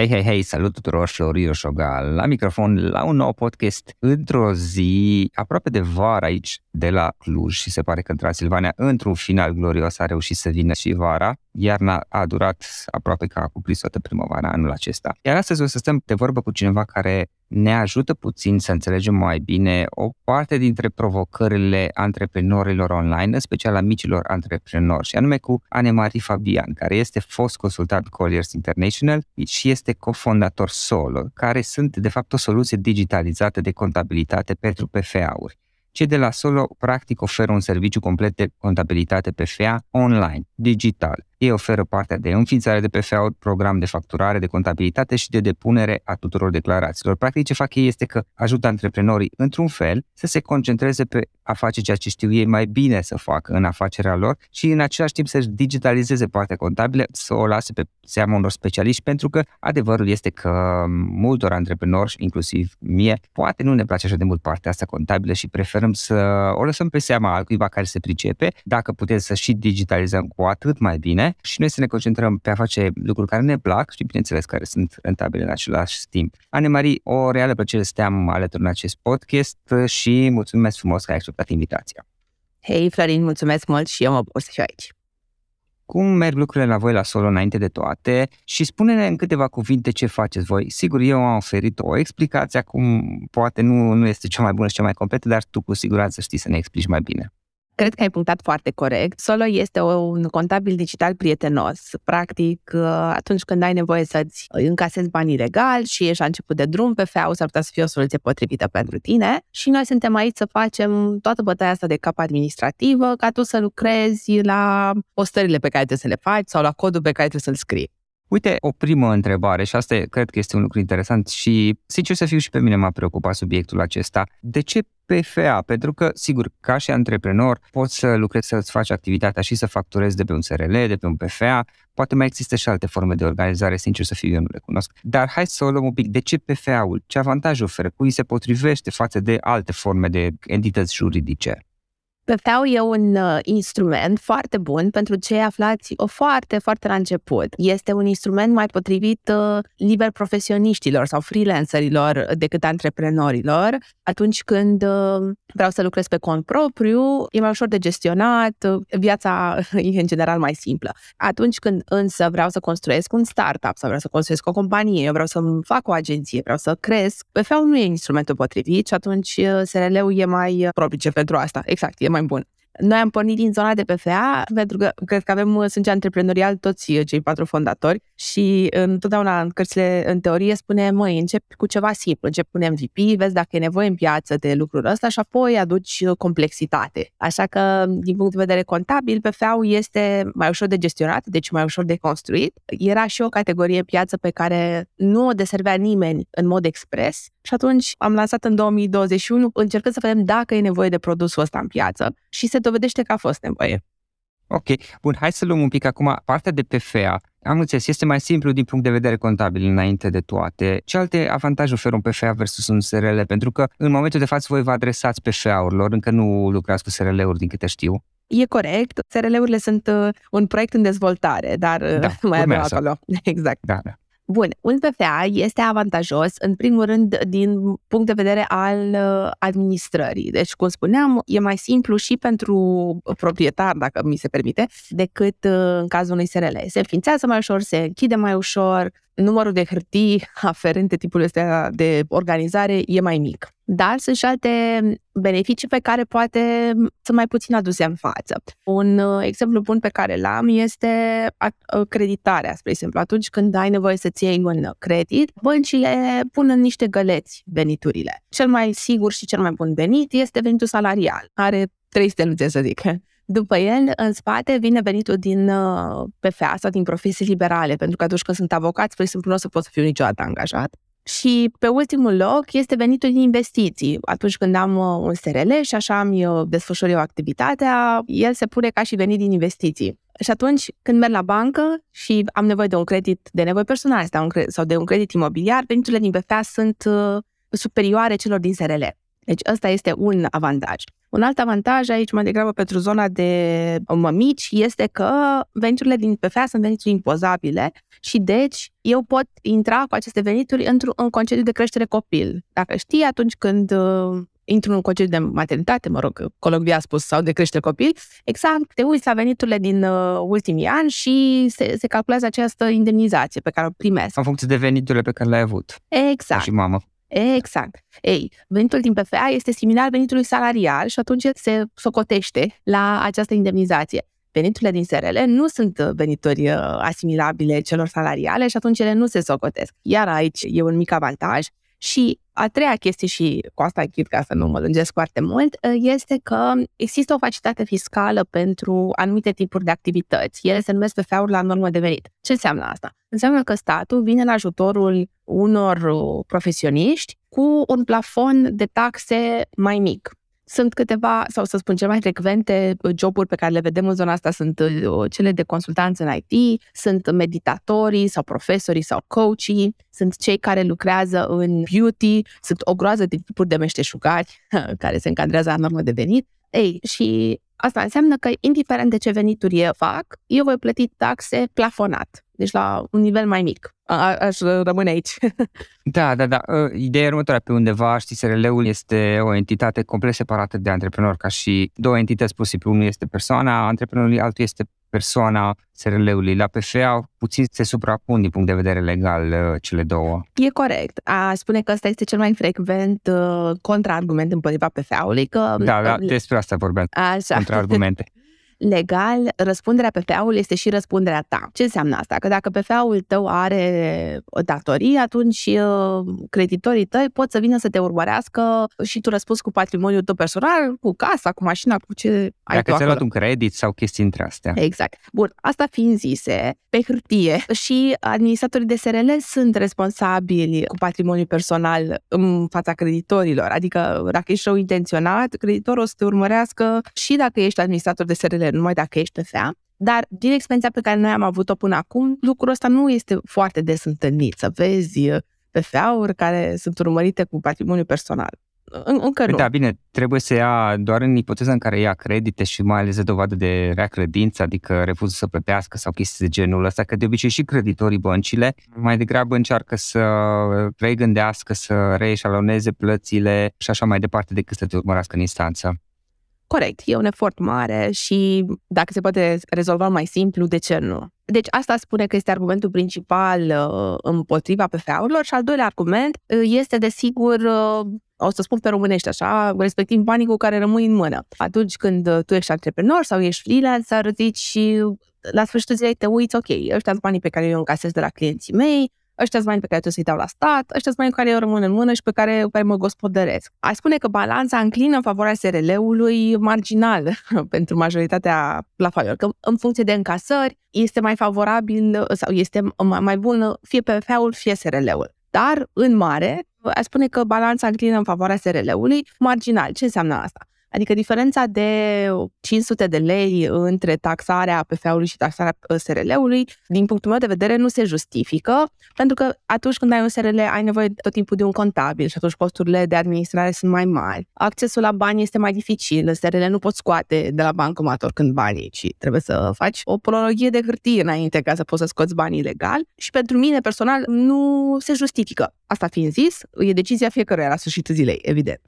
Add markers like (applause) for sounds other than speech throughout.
Hei, hei, hei, salut tuturor, Florin Șogal, la microfon, la un nou podcast într-o zi aproape de vară aici, de la Cluj și se pare că în Transilvania, într-un final glorios, a reușit să vină și vara. Iarna a durat aproape ca a cuprins toată primăvara anul acesta. Iar astăzi o să stăm de vorbă cu cineva care ne ajută puțin să înțelegem mai bine o parte dintre provocările antreprenorilor online, în special a micilor antreprenori, și anume cu Anemarie Fabian, care este fost consultant Colliers International și este cofondator Solo, care sunt de fapt o soluție digitalizată de contabilitate pentru PFA-uri. Cei de la Solo practic oferă un serviciu complet de contabilitate PFA online, digital, ei oferă partea de înființare de PFA, program de facturare, de contabilitate și de depunere a tuturor declarațiilor. Practic ce fac ei este că ajută antreprenorii într-un fel să se concentreze pe a face ceea ce știu ei mai bine să facă în afacerea lor și în același timp să-și digitalizeze partea contabilă, să o lase pe seama unor specialiști, pentru că adevărul este că multor antreprenori, inclusiv mie, poate nu ne place așa de mult partea asta contabilă și preferăm să o lăsăm pe seama altcuiva care se pricepe. Dacă putem să și digitalizăm cu atât mai bine, și noi să ne concentrăm pe a face lucruri care ne plac și, bineînțeles, care sunt rentabile în același timp. Anemarie, o reală plăcere să te-am alături în acest podcast și mulțumesc frumos că ai acceptat invitația. Hei, Florin, mulțumesc mult și eu mă bucur să fiu aici. Cum merg lucrurile la voi la solo înainte de toate și spune-ne în câteva cuvinte ce faceți voi. Sigur, eu am oferit o explicație, acum poate nu, nu este cea mai bună și cea mai completă, dar tu cu siguranță știi să ne explici mai bine. Cred că ai punctat foarte corect. Solo este un contabil digital prietenos. Practic, uh, atunci când ai nevoie să-ți încasezi banii legal și ești la început de drum, pe FAU s-ar putea să fie o soluție potrivită pentru tine. Și noi suntem aici să facem toată bătaia asta de cap administrativă ca tu să lucrezi la postările pe care trebuie să le faci sau la codul pe care trebuie să-l scrii. Uite, o primă întrebare și asta cred că este un lucru interesant și, sincer să fiu, și pe mine m-a preocupat subiectul acesta. De ce PFA? Pentru că, sigur, ca și antreprenor, poți să lucrezi, să-ți faci activitatea și să facturezi de pe un SRL, de pe un PFA, poate mai există și alte forme de organizare, sincer să fiu, eu nu le cunosc. Dar hai să o luăm un pic. De ce PFA-ul? Ce avantaje oferă? Cui se potrivește față de alte forme de entități juridice? PFA e un uh, instrument foarte bun pentru cei aflați o foarte, foarte la început. Este un instrument mai potrivit uh, liber profesioniștilor sau freelancerilor decât antreprenorilor. Atunci când uh, vreau să lucrez pe cont propriu, e mai ușor de gestionat, uh, viața (laughs) e în general mai simplă. Atunci când însă vreau să construiesc un startup sau vreau să construiesc o companie, eu vreau să fac o agenție, vreau să cresc, PFA nu e instrumentul potrivit și atunci uh, SRL-ul e mai uh, propice pentru asta. Exact, e mai bun. Noi am pornit din zona de PFA pentru că cred că avem uh, sânge antreprenorial toți uh, cei patru fondatori și întotdeauna în cărțile în teorie spune, măi, încep cu ceva simplu, încep cu MVP, vezi dacă e nevoie în piață de lucrul ăsta și apoi aduci uh, complexitate. Așa că, din punct de vedere contabil, PFA-ul este mai ușor de gestionat, deci mai ușor de construit. Era și o categorie piață pe care nu o deservea nimeni în mod expres și atunci am lansat în 2021 încercând să vedem dacă e nevoie de produsul ăsta în piață și se dovedește că a fost nevoie. Ok, bun, hai să luăm un pic acum partea de PFA. Am înțeles, este mai simplu din punct de vedere contabil înainte de toate. Ce alte avantaje oferă un PFA versus un SRL? Pentru că în momentul de față voi vă adresați PFA-urilor, încă nu lucrați cu SRL-uri din câte știu. E corect, SRL-urile sunt uh, un proiect în dezvoltare, dar uh, da, (laughs) mai avem acolo. (laughs) Exact. Da, da. Bun, un PFA este avantajos, în primul rând, din punct de vedere al uh, administrării. Deci, cum spuneam, e mai simplu și pentru proprietar, dacă mi se permite, decât uh, în cazul unui SRL. Se înființează mai ușor, se închide mai ușor, numărul de hârtii aferente tipului ăsta de organizare e mai mic. Dar sunt și alte beneficii pe care poate sunt mai puțin aduse în față. Un uh, exemplu bun pe care l-am este uh, creditarea, spre exemplu. Atunci când ai nevoie să-ți iei un credit, băncile pun în niște găleți veniturile. Cel mai sigur și cel mai bun venit este venitul salarial. Are trei steluțe, să zic. După el, în spate, vine venitul din uh, PFA sau din profesii liberale, pentru că atunci când sunt avocat, spre exemplu, nu o să pot să fiu niciodată angajat. Și pe ultimul loc este venitul din investiții. Atunci când am uh, un SRL și așa am eu desfășor eu activitatea, el se pune ca și venit din investiții. Și atunci, când merg la bancă și am nevoie de un credit de nevoie personale sau de un credit imobiliar, veniturile din BFA sunt uh, superioare celor din SRL. Deci ăsta este un avantaj. Un alt avantaj aici, mai degrabă pentru zona de mămici, este că veniturile din PFA sunt venituri impozabile și deci eu pot intra cu aceste venituri într-un în concediu de creștere copil. Dacă știi, atunci când uh, intru în concediu de maternitate, mă rog, colocvia a spus, sau de creștere copil, exact, te uiți la veniturile din uh, ultimii ani și se, se calculează această indemnizație pe care o primesc. În funcție de veniturile pe care le-ai avut. Exact. Și mamă. Exact. Ei, venitul din PFA este similar venitului salarial și atunci se socotește la această indemnizație. Veniturile din SRL nu sunt venituri uh, asimilabile celor salariale și atunci ele nu se socotesc. Iar aici e un mic avantaj și a treia chestie, și cu asta chit ca să nu mă lungesc foarte mult, ă, este că există o facilitate fiscală pentru anumite tipuri de activități. Ele se numesc PFA-uri la normă de venit. Ce înseamnă asta? Înseamnă că statul vine în ajutorul unor uh, profesioniști cu un plafon de taxe mai mic. Sunt câteva, sau să spun, cele mai frecvente uh, joburi pe care le vedem în zona asta sunt uh, cele de consultanță în IT, sunt meditatorii sau profesorii sau coachii, sunt cei care lucrează în beauty, sunt o groază de tipuri de meșteșugari (laughs) care se încadrează la normă de venit. Ei, și asta înseamnă că, indiferent de ce venituri eu fac, eu voi plăti taxe plafonat, deci la un nivel mai mic a, aș rămâne aici. (laughs) Da, da, da. Ă, ideea următoare pe undeva, știi, SRL-ul este o entitate complet separată de antreprenor, ca și două entități posibile. Unul este persoana antreprenorului, altul este persoana SRL-ului. La PFA puțin se suprapun din punct de vedere legal ă, cele două. E corect. A spune că ăsta este cel mai frecvent uh, contraargument împotriva PFA-ului. Că, da, da, despre asta vorbeam. Așa. Contraargumente. (laughs) legal, răspunderea PFA-ului este și răspunderea ta. Ce înseamnă asta? Că dacă PFA-ul tău are o datorie, atunci uh, creditorii tăi pot să vină să te urmărească și tu răspunzi cu patrimoniul tău personal, cu casa, cu mașina, cu ce ai Dacă ți-ai luat un credit sau chestii între astea. Exact. Bun, asta fiind zise, pe hârtie și administratorii de SRL sunt responsabili cu patrimoniul personal în fața creditorilor. Adică dacă ești rău intenționat, creditorul o să te urmărească și dacă ești administrator de SRL numai dacă ești PFA, dar din experiența pe care noi am avut-o până acum, lucrul ăsta nu este foarte des întâlnit. Să vezi uh, PFA-uri care sunt urmărite cu patrimoniu personal. Încă nu. Da, bine, trebuie să ia doar în ipoteza în care ia credite și mai ales de dovadă de rea credință, adică refuză să plătească sau chestii de genul ăsta, că de obicei și creditorii băncile mai degrabă încearcă să regândească, să reeșaloneze plățile și așa mai departe decât să te urmărească în instanță. Corect, e un efort mare și dacă se poate rezolva mai simplu, de ce nu? Deci asta spune că este argumentul principal uh, împotriva PFA-urilor și al doilea argument uh, este desigur, uh, o să spun pe românești așa, respectiv banii cu care rămâi în mână. Atunci când uh, tu ești antreprenor sau ești freelancer, zici și la sfârșitul zilei te uiți, ok, ăștia sunt banii pe care eu încasez de la clienții mei, ăștia sunt bani pe care trebuie să-i dau la stat, ăștia sunt bani care eu rămân în mână și pe care, pe care mă gospodăresc. Aș spune că balanța înclină în favoarea SRL-ului marginal (laughs) pentru majoritatea plafoanelor, că în funcție de încasări este mai favorabil sau este mai bun fie PFA-ul, fie SRL-ul. Dar, în mare, aș spune că balanța înclină în favoarea SRL-ului marginal. Ce înseamnă asta? Adică diferența de 500 de lei între taxarea PFA-ului și taxarea SRL-ului, din punctul meu de vedere, nu se justifică, pentru că atunci când ai un SRL ai nevoie tot timpul de un contabil și atunci costurile de administrare sunt mai mari. Accesul la bani este mai dificil, în SRL nu poți scoate de la bancomat oricând banii, ci trebuie să faci o prologie de hârtie înainte ca să poți să scoți banii legal și pentru mine personal nu se justifică. Asta fiind zis, e decizia fiecăruia la sfârșitul zilei, evident.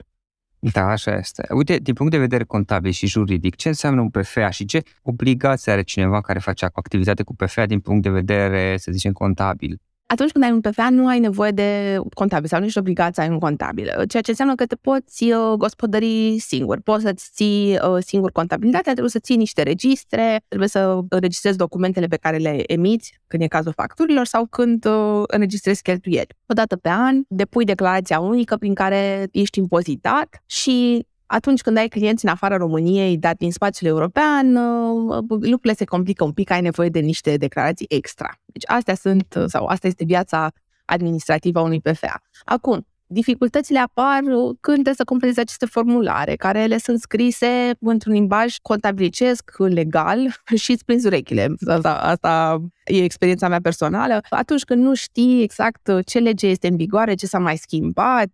Da, așa este. Uite, din punct de vedere contabil și juridic, ce înseamnă un PFA și ce obligație are cineva care face activitate cu PFA din punct de vedere, să zicem, contabil? Atunci când ai un PFA nu ai nevoie de contabil sau nici obligație să ai un contabil, ceea ce înseamnă că te poți uh, gospodări singur. Poți să-ți ții uh, singur contabilitatea, trebuie să ții niște registre, trebuie să înregistrezi documentele pe care le emiți, când e cazul facturilor sau când uh, înregistrezi cheltuieli. O dată pe an depui declarația unică prin care ești impozitat și atunci când ai clienți în afara României, dar din spațiul european, uh, lucrurile se complică un pic, ai nevoie de niște declarații extra. Deci astea sunt, uh, sau asta este viața administrativă a unui PFA. Acum, Dificultățile apar când trebuie să completezi aceste formulare, care ele sunt scrise într-un limbaj contabilicesc, legal (laughs) și îți prinzi urechile. Asta, asta e experiența mea personală. Atunci când nu știi exact ce lege este în vigoare, ce s-a mai schimbat,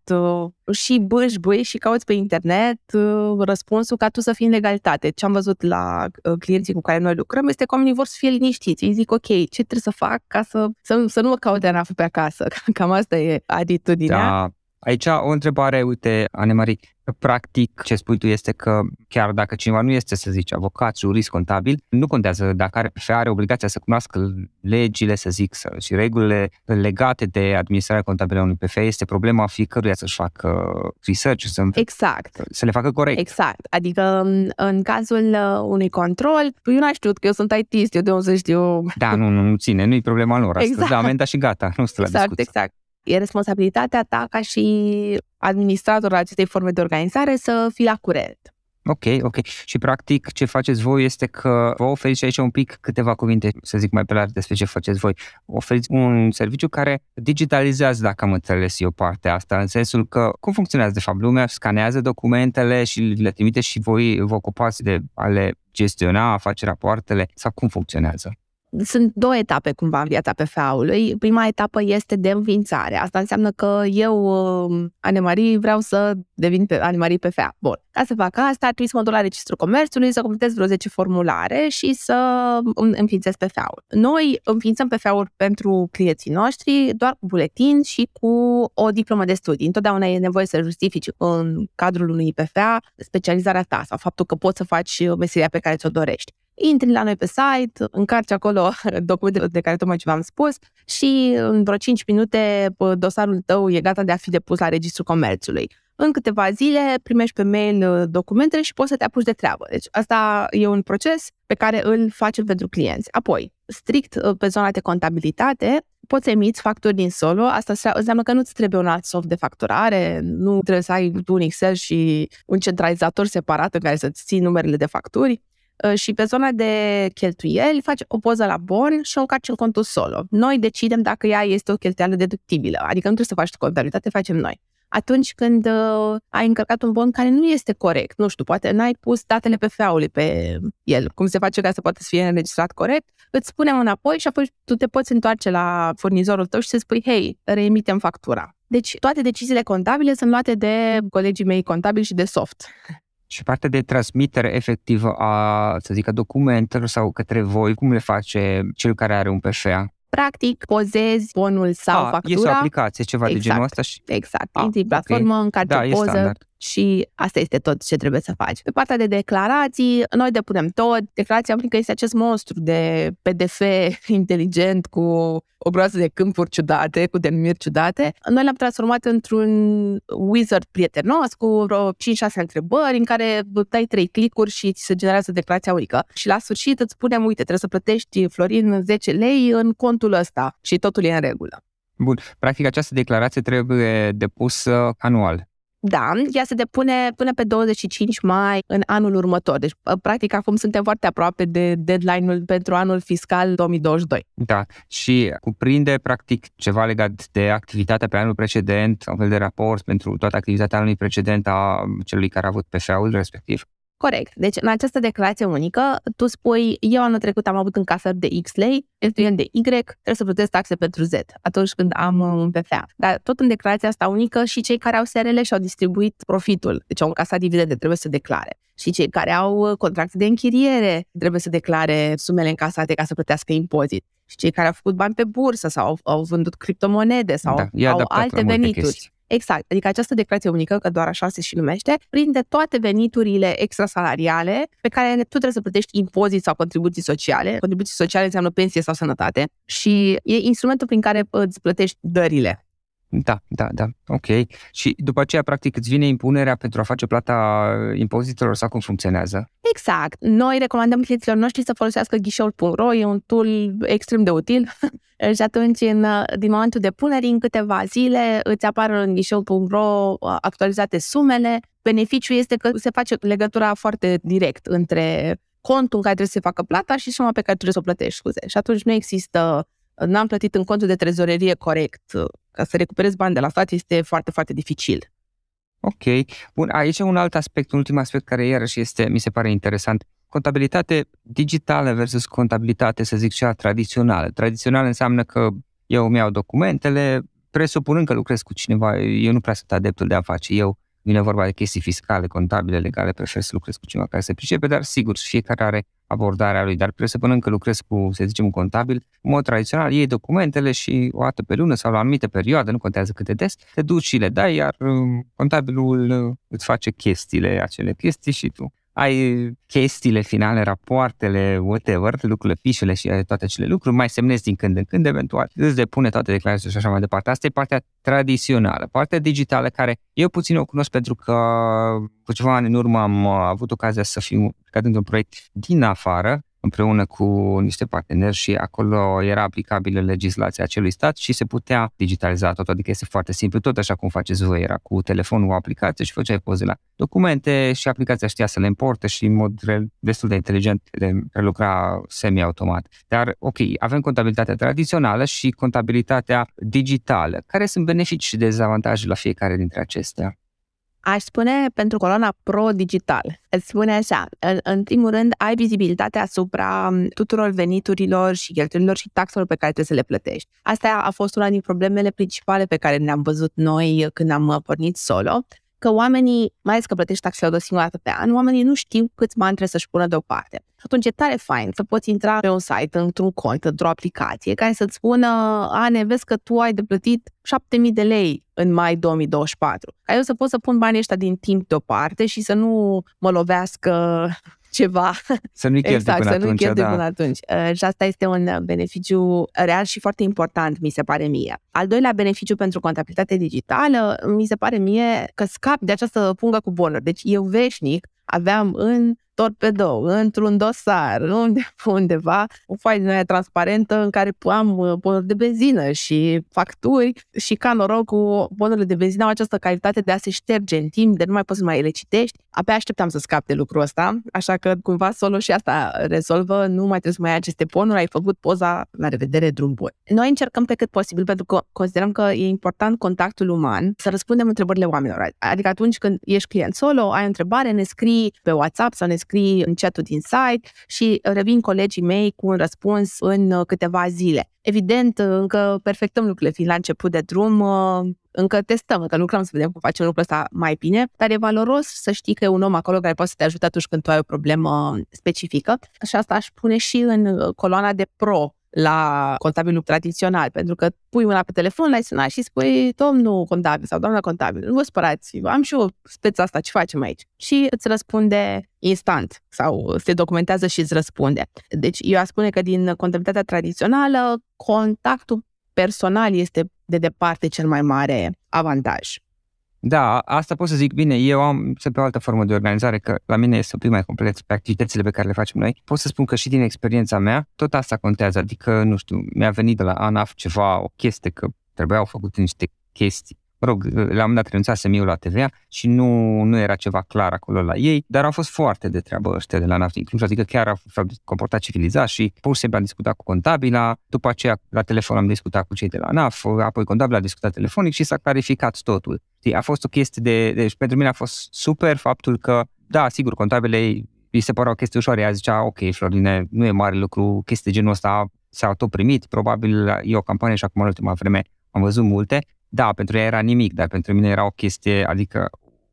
și bâși, băi și cauți pe internet răspunsul ca tu să fii în legalitate. Ce am văzut la uh, clienții cu care noi lucrăm este că oamenii vor să fie liniștiți. Ei zic, ok, ce trebuie să fac ca să, să, să nu mă caut de pe acasă? (laughs) Cam asta e atitudinea. Da Aici o întrebare, uite, Anemarie, practic ce spui tu este că chiar dacă cineva nu este, să zici, avocat, jurist, contabil, nu contează dacă are PFA, are obligația să cunoască legile, să zic, să, și regulile legate de administrarea contabilă a unui PFA, este problema fiecăruia să-și facă research, să, exact. să le facă corect. Exact. Adică în cazul uh, unui control, eu n-am știut că eu sunt IT, eu de unde să știu. Da, nu, nu, nu ține, nu-i problema lor. Asta exact. da, amenda și gata, nu stă exact, la discuție. Exact, E responsabilitatea ta ca și administrator acestei forme de organizare să fii la curent. Ok, ok. Și practic ce faceți voi este că vă oferiți aici un pic câteva cuvinte, să zic mai pe larg despre ce faceți voi. Oferiți un serviciu care digitalizează, dacă am înțeles eu partea asta, în sensul că cum funcționează de fapt lumea, scanează documentele și le trimite și voi vă ocupați de a le gestiona, a face rapoartele sau cum funcționează? Sunt două etape cumva în viața PFA-ului. Prima etapă este de înființare. Asta înseamnă că eu, um, Anemarie, vreau să devin pe Anemarie PFA. Bun. Ca să fac asta, ar trebui să mă duc la Registrul Comerțului, să completez vreo 10 formulare și să înființez PFA-ul. Noi înființăm PFA-ul pentru clienții noștri doar cu buletin și cu o diplomă de studii. Întotdeauna e nevoie să justifici în cadrul unui PFA specializarea ta sau faptul că poți să faci meseria pe care ți-o dorești intri la noi pe site, încarci acolo (laughs) documentele de care tocmai ce v-am spus și în vreo 5 minute dosarul tău e gata de a fi depus la Registrul Comerțului. În câteva zile primești pe mail uh, documentele și poți să te apuci de treabă. Deci asta e un proces pe care îl facem pentru clienți. Apoi, strict uh, pe zona de contabilitate, poți să emiți facturi din solo. Asta înseamnă că nu-ți trebuie un alt soft de facturare, nu trebuie să ai un Excel și un centralizator separat în care să-ți ții numerele de facturi. Uh, și pe zona de cheltuieli faci o poză la bon și o încarci în contul solo. Noi decidem dacă ea este o cheltuială deductibilă, adică nu trebuie să faci contabilitate, facem noi. Atunci când uh, ai încărcat un bon care nu este corect, nu știu, poate n-ai pus datele pe ului pe el, cum se face ca să poate să fie înregistrat corect, îți spunem înapoi și apoi tu te poți întoarce la furnizorul tău și să spui, hei, reemitem factura. Deci toate deciziile contabile sunt luate de colegii mei contabili și de soft. Și partea de transmitere efectivă a, să zic, a documentelor sau către voi, cum le face cel care are un PFA? Practic, pozezi bonul sau a, factura. Este o aplicație, ceva exact, de genul ăsta? Și... Exact. Intri în platformă, okay. încarci da, o poză, standard și asta este tot ce trebuie să faci. Pe partea de declarații, noi depunem tot. Declarația unică este acest monstru de PDF (laughs) inteligent cu o groază de câmpuri ciudate, cu denumiri ciudate. Noi l-am transformat într-un wizard prietenos cu vreo 5-6 întrebări în care dai 3 clicuri și ți se generează declarația unică. Și la sfârșit îți spunem, uite, trebuie să plătești Florin 10 lei în contul ăsta și totul e în regulă. Bun. Practic această declarație trebuie depusă anual. Da, ea se depune până pe 25 mai în anul următor. Deci, practic, acum suntem foarte aproape de deadline-ul pentru anul fiscal 2022. Da, și cuprinde, practic, ceva legat de activitatea pe anul precedent, un fel de raport pentru toată activitatea anului precedent a celui care a avut PFA-ul respectiv. Corect. Deci, în această declarație unică, tu spui, eu anul trecut am avut încasări de X lei, cheltuieli de Y, trebuie să plătesc taxe pentru Z atunci când am uh, un PFA. Dar tot în declarația asta unică și cei care au SRL și au distribuit profitul, deci au încasat dividende, trebuie să declare. Și cei care au uh, contracte de închiriere trebuie să declare sumele încasate ca să plătească impozit. Și cei care au făcut bani pe bursă sau au, au vândut criptomonede sau da, au alte venituri. Exact. Adică această declarație unică, că doar așa se și numește, prinde toate veniturile extrasalariale pe care tu trebuie să plătești impozit sau contribuții sociale. Contribuții sociale înseamnă pensie sau sănătate și e instrumentul prin care îți plătești dările. Da, da, da, ok. Și după aceea, practic, îți vine impunerea pentru a face plata impozitelor sau cum funcționează? Exact. Noi recomandăm clienților noștri să folosească ghișeul.ro, e un tool extrem de util (laughs) și atunci, în, din momentul de punere, în câteva zile îți apar în ghișeul.ro actualizate sumele. Beneficiul este că se face legătura foarte direct între contul în care trebuie să se facă plata și suma pe care trebuie să o plătești, scuze. Și atunci nu există n-am plătit în contul de trezorerie corect, ca să recuperez bani de la stat este foarte, foarte dificil. Ok. Bun, aici e un alt aspect, un ultim aspect care iarăși este, mi se pare interesant. Contabilitate digitală versus contabilitate, să zic, cea tradițională. Tradițională înseamnă că eu îmi iau documentele, presupunând că lucrez cu cineva, eu nu prea sunt adeptul de a face eu vine vorba de chestii fiscale, contabile, legale, prefer să lucrez cu cineva care se pricepe, dar sigur, fiecare are abordarea lui, dar presupănând că lucrez cu, să zicem, un contabil, în mod tradițional, iei documentele și o dată pe lună sau la o anumită perioadă, nu contează cât de des, te duci și le dai, iar um, contabilul uh, îți face chestiile, acele chestii și tu ai chestiile finale, rapoartele, whatever, lucrurile, fișele și toate acele lucruri, mai semnezi din când în când, eventual, îți depune toate declarațiile și așa mai departe. Asta e partea tradițională. Partea digitală, care eu puțin o cunosc pentru că cu ceva ani în urmă am avut ocazia să fiu plecat într-un proiect din afară, împreună cu niște parteneri și acolo era aplicabilă legislația acelui stat și se putea digitaliza tot, adică este foarte simplu, tot așa cum faceți voi, era cu telefonul o aplicație și făceai poze la documente și aplicația știa să le importe și în mod destul de inteligent le prelucra semi-automat. Dar, ok, avem contabilitatea tradițională și contabilitatea digitală. Care sunt beneficii și dezavantaje la fiecare dintre acestea? Aș spune pentru coloana pro-digital. Îți spune așa, în, în primul rând, ai vizibilitate asupra tuturor veniturilor și cheltuielilor și taxelor pe care trebuie să le plătești. Asta a fost una din problemele principale pe care ne-am văzut noi când am pornit solo că oamenii, mai ales că plătești taxele de o singură dată pe an, oamenii nu știu câți bani trebuie să-și pună deoparte. Și atunci e tare fain să poți intra pe un site, într-un cont, într-o aplicație, care să-ți spună, Ane, vezi că tu ai de plătit 7000 de lei în mai 2024. Ca eu să pot să pun banii ăștia din timp deoparte și să nu mă lovească ceva. Să nu-i exact, până să atunci, nu-i da. până atunci. Uh, și asta este un uh, beneficiu real și foarte important, mi se pare mie. Al doilea beneficiu pentru contabilitate digitală, mi se pare mie că scap de această pungă cu bonuri. Deci eu veșnic aveam în torpedou, într-un dosar, unde, (laughs) undeva, o foaie din aia transparentă în care am uh, bonuri de benzină și facturi și ca noroc cu bonurile de benzină au această calitate de a se șterge în timp, de nu mai poți să mai le citești. Abia așteptam să scap de lucrul ăsta, așa că cumva solo și asta rezolvă, nu mai trebuie să mai ai aceste bonuri, ai făcut poza, la revedere, drum bun. Noi încercăm pe cât posibil, pentru că considerăm că e important contactul uman, să răspundem întrebările oamenilor. Adică atunci când ești client solo, ai o întrebare, ne scrii pe WhatsApp sau ne scrii scrii în chatul din site și revin colegii mei cu un răspuns în uh, câteva zile. Evident, uh, încă perfectăm lucrurile, fiind la început de drum, uh, încă testăm, încă lucrăm să vedem cum facem lucrul ăsta mai bine, dar e valoros să știi că e un om acolo care poate să te ajute atunci când tu ai o problemă specifică. Și asta aș pune și în coloana de pro la contabilul tradițional, pentru că pui mâna pe telefon, l-ai sunat și spui, domnul contabil sau doamna contabil, nu vă spărați, am și eu speța asta, ce facem aici? Și îți răspunde instant sau se documentează și îți răspunde. Deci eu aș spune că din contabilitatea tradițională, contactul personal este de departe cel mai mare avantaj. Da, asta pot să zic bine. Eu am să pe o altă formă de organizare, că la mine este un pic mai complet pe activitățile pe care le facem noi. Pot să spun că și din experiența mea, tot asta contează. Adică, nu știu, mi-a venit de la ANAF ceva, o chestie că trebuiau făcute niște chestii mă rog, la un moment dat renunțasem eu la TVA și nu, nu era ceva clar acolo la ei, dar au fost foarte de treabă ăștia de la Naftin Cluj, adică chiar au, s-au comportat civilizat și pur și simplu am discutat cu contabila, după aceea la telefon am discutat cu cei de la NAF, apoi contabila a discutat telefonic și s-a clarificat totul. Știi, a fost o chestie de, deci pentru mine a fost super faptul că, da, sigur, contabilei îi se părea o chestie ușoară, ea zicea, ok, Florine, nu e mare lucru, chestii de genul ăsta s-au tot primit, probabil e o campanie și acum în ultima vreme am văzut multe, da, pentru ea era nimic, dar pentru mine era o chestie, adică,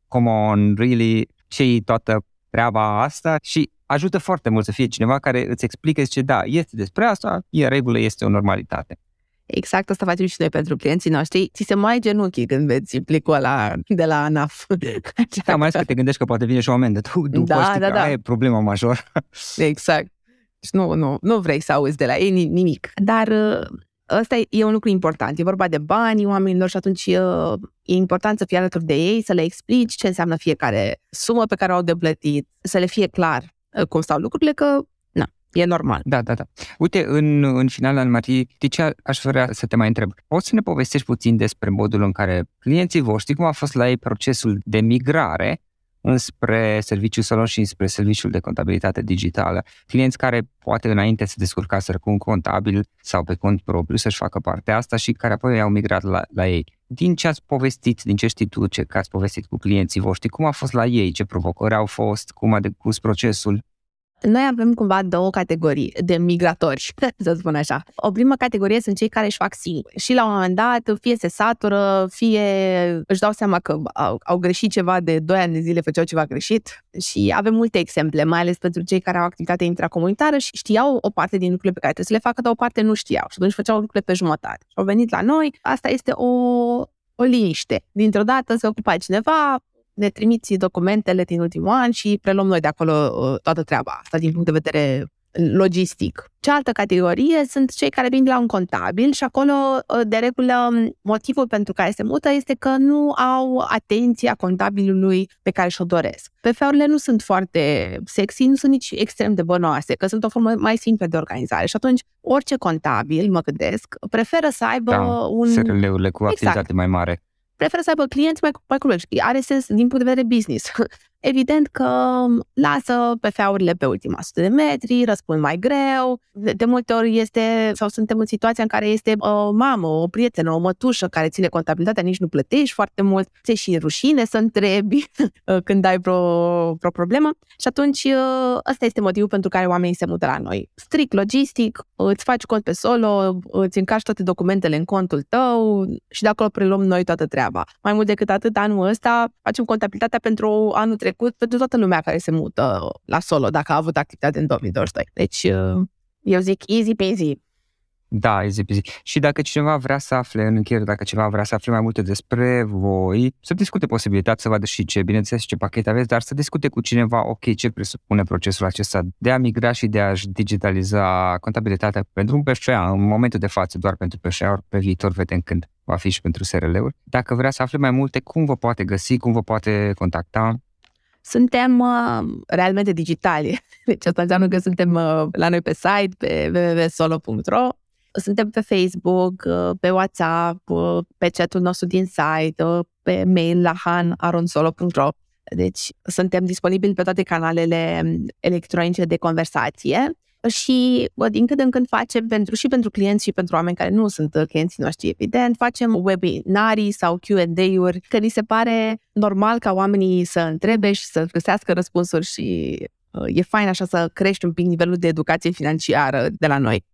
come on, really, ce toată treaba asta? Și ajută foarte mult să fie cineva care îți explică, zice, da, este despre asta, e în regulă, este o normalitate. Exact asta facem și noi pentru clienții noștri. Ți se mai genunchi când vezi plicul ăla de la ANAF. Da, mai ales că te gândești că poate vine și o amendă. Tu după da, știi da, că da. e problema majoră. Exact. Și nu, nu, nu vrei să auzi de la ei nimic. Dar ăsta e un lucru important. E vorba de bani oamenilor și atunci e important să fii alături de ei, să le explici ce înseamnă fiecare sumă pe care o au de plătit, să le fie clar cum stau lucrurile, că na, e normal. Da, da, da. Uite, în, în final, Anne Marie, de ce aș vrea să te mai întreb? Poți să ne povestești puțin despre modul în care clienții voștri, cum a fost la ei procesul de migrare înspre serviciul salon și înspre serviciul de contabilitate digitală. Clienți care poate înainte se descurcaseră cu un contabil sau pe cont propriu să-și facă partea asta și care apoi au migrat la, la ei. Din ce ați povestit, din ce știi tu, ce că ați povestit cu clienții voștri, cum a fost la ei, ce provocări au fost, cum a decurs procesul? Noi avem cumva două categorii de migratori, (laughs) să spun așa. O primă categorie sunt cei care își fac singuri și la un moment dat fie se satură, fie își dau seama că au, au greșit ceva de 2 ani de zile, făceau ceva greșit și avem multe exemple, mai ales pentru cei care au activitate intracomunitară și știau o parte din lucrurile pe care trebuie să le facă, dar o parte nu știau și atunci făceau lucrurile pe jumătate. Și au venit la noi, asta este o, o liniște. Dintr-o dată se ocupa cineva, ne trimiți documentele din ultimul an și preluăm noi de acolo uh, toată treaba asta din punct de vedere logistic. Cealaltă categorie sunt cei care vin de la un contabil și acolo, uh, de regulă, motivul pentru care se mută este că nu au atenția contabilului pe care și-o doresc. PF-urile nu sunt foarte sexy, nu sunt nici extrem de bănoase, că sunt o formă mai simplă de organizare și atunci orice contabil, mă gândesc, preferă să aibă da, un... SRL-urile cu activitate exact. mai mare preferă să aibă clienți mai, mai curioși. Are sens din punct de vedere business. (laughs) Evident că lasă PF-urile pe ultima sută de metri, răspund mai greu. De, de multe ori este, sau suntem în situația în care este o mamă, o prietenă, o mătușă care ține contabilitatea, nici nu plătești foarte mult, ți și rușine să întrebi (laughs) când ai vreo, vreo problemă. Și atunci ăsta este motivul pentru care oamenii se mută la noi. Strict logistic, îți faci cont pe solo, îți încarci toate documentele în contul tău și de acolo preluăm noi toată treaba. Mai mult decât atât, anul ăsta facem contabilitatea pentru anul trecut trecut pentru toată lumea care se mută la solo, dacă a avut activitate în 2022. Deci, uh, eu zic easy peasy. Da, easy peasy. Și dacă cineva vrea să afle, în încheiere, dacă cineva vrea să afle mai multe despre voi, să discute posibilitatea să vadă și ce, bineînțeles, ce pachete aveți, dar să discute cu cineva, ok, ce presupune procesul acesta de a migra și de a-și digitaliza contabilitatea pentru un PFA, în momentul de față, doar pentru PFA, pe viitor vedem când va fi și pentru SRL-uri. Dacă vrea să afle mai multe, cum vă poate găsi, cum vă poate contacta? Suntem uh, realmente digitali. (laughs) Deci asta înseamnă că suntem uh, la noi pe site, pe www.solo.ro, suntem pe Facebook, uh, pe WhatsApp, uh, pe chatul nostru din site, uh, pe mail la han.aronsolo.ro. Deci suntem disponibili pe toate canalele um, electronice de conversație și din când în când facem pentru și pentru clienți și pentru oameni care nu sunt uh, clienții noștri, evident, facem webinarii sau Q&A-uri, că ni se pare normal ca oamenii să întrebe și să găsească răspunsuri și uh, e fain așa să crești un pic nivelul de educație financiară de la noi.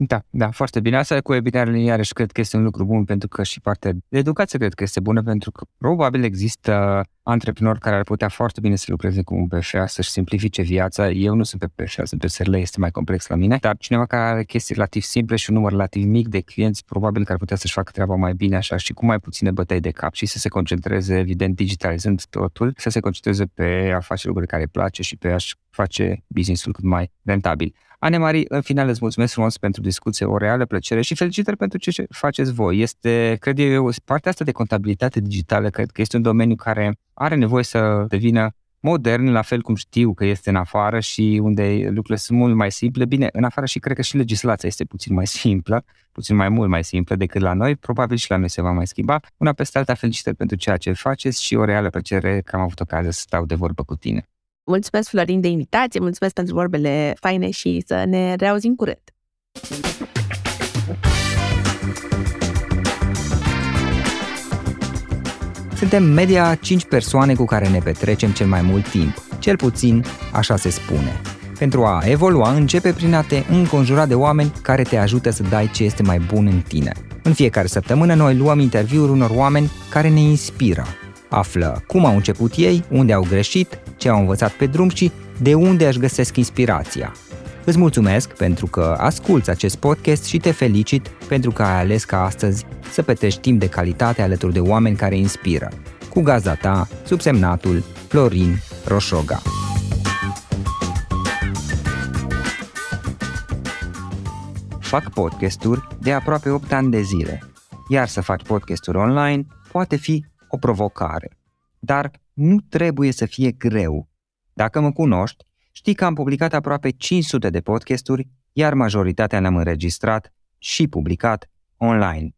Da, da, foarte bine. Asta cu webinarele, iarăși, cred că este un lucru bun, pentru că și partea de educație cred că este bună, pentru că probabil există antreprenori care ar putea foarte bine să lucreze cu un PFA, să-și simplifice viața. Eu nu sunt pe PFA, sunt pe SRL, este mai complex la mine, dar cineva care are chestii relativ simple și un număr relativ mic de clienți, probabil că ar putea să-și facă treaba mai bine așa și cu mai puține bătăi de cap și să se concentreze, evident, digitalizând totul, să se concentreze pe a face lucruri care îi place și pe a-și face business-ul cât mai rentabil. Anemarie, în final îți mulțumesc frumos pentru discuție, o reală plăcere și felicitări pentru ce faceți voi. Este, cred eu, partea asta de contabilitate digitală, cred că este un domeniu care are nevoie să devină modern, la fel cum știu că este în afară și unde lucrurile sunt mult mai simple. Bine, în afară și cred că și legislația este puțin mai simplă, puțin mai mult mai simplă decât la noi. Probabil și la noi se va mai schimba. Una peste alta, felicitări pentru ceea ce faceți și o reală plăcere că am avut ocazia să stau de vorbă cu tine. Mulțumesc, Florin, de invitație, mulțumesc pentru vorbele faine și să ne reauzim curând. Suntem media 5 persoane cu care ne petrecem cel mai mult timp, cel puțin așa se spune. Pentru a evolua, începe prin a te înconjura de oameni care te ajută să dai ce este mai bun în tine. În fiecare săptămână noi luăm interviuri unor oameni care ne inspiră. Află cum au început ei, unde au greșit, ce au învățat pe drum și de unde își găsesc inspirația. Îți mulțumesc pentru că asculți acest podcast și te felicit pentru că ai ales ca astăzi să petrești timp de calitate alături de oameni care inspiră. Cu gazda ta, subsemnatul Florin Roșoga. Fac podcasturi de aproape 8 ani de zile, iar să faci podcasturi online poate fi o provocare. Dar nu trebuie să fie greu. Dacă mă cunoști, Știi că am publicat aproape 500 de podcasturi, iar majoritatea le-am înregistrat și publicat online.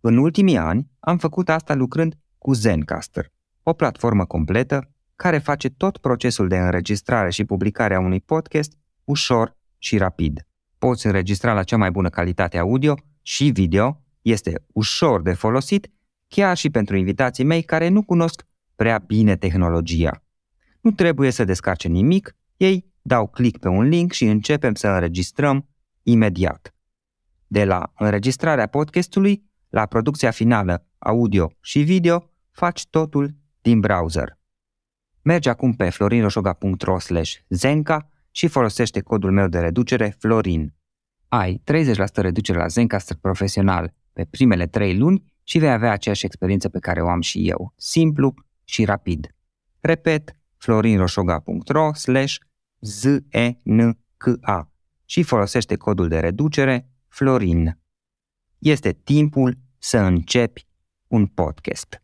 În ultimii ani am făcut asta lucrând cu Zencaster, o platformă completă care face tot procesul de înregistrare și publicare a unui podcast ușor și rapid. Poți înregistra la cea mai bună calitate audio și video, este ușor de folosit, chiar și pentru invitații mei care nu cunosc prea bine tehnologia. Nu trebuie să descarce nimic ei dau click pe un link și începem să înregistrăm imediat. De la înregistrarea podcastului la producția finală audio și video, faci totul din browser. Mergi acum pe florinroșoga.ro zenca și folosește codul meu de reducere FLORIN. Ai 30% reducere la Zencaster profesional pe primele 3 luni și vei avea aceeași experiență pe care o am și eu, simplu și rapid. Repet, florinroșoga.ro slash Z-E-N-C-A și folosește codul de reducere Florin. Este timpul să începi un podcast.